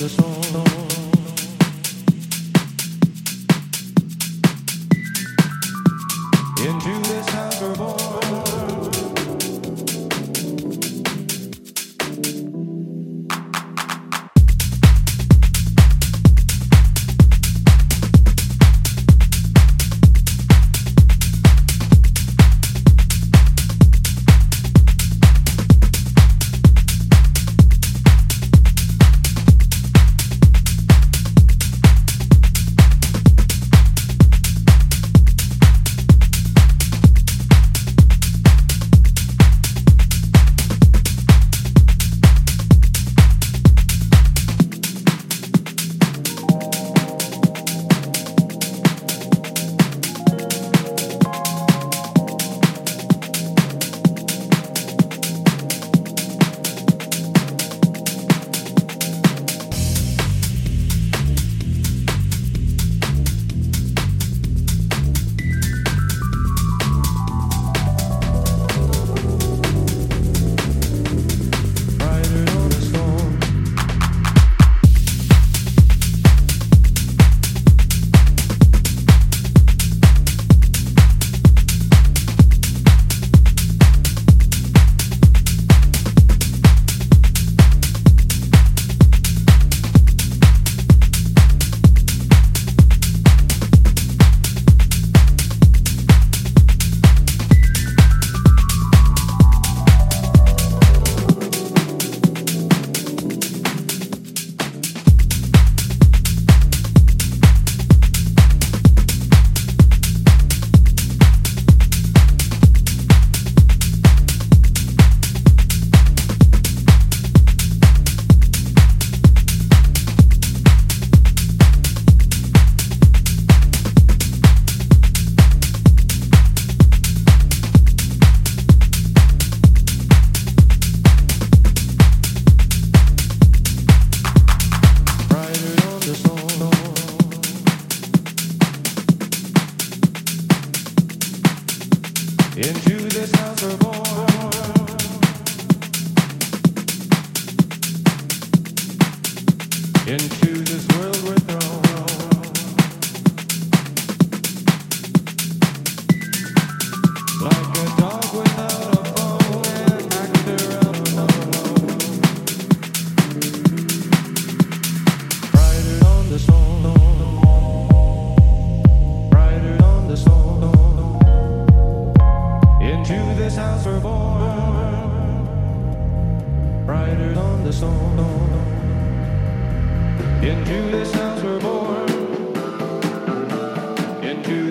just on. into Into this house we're born. Into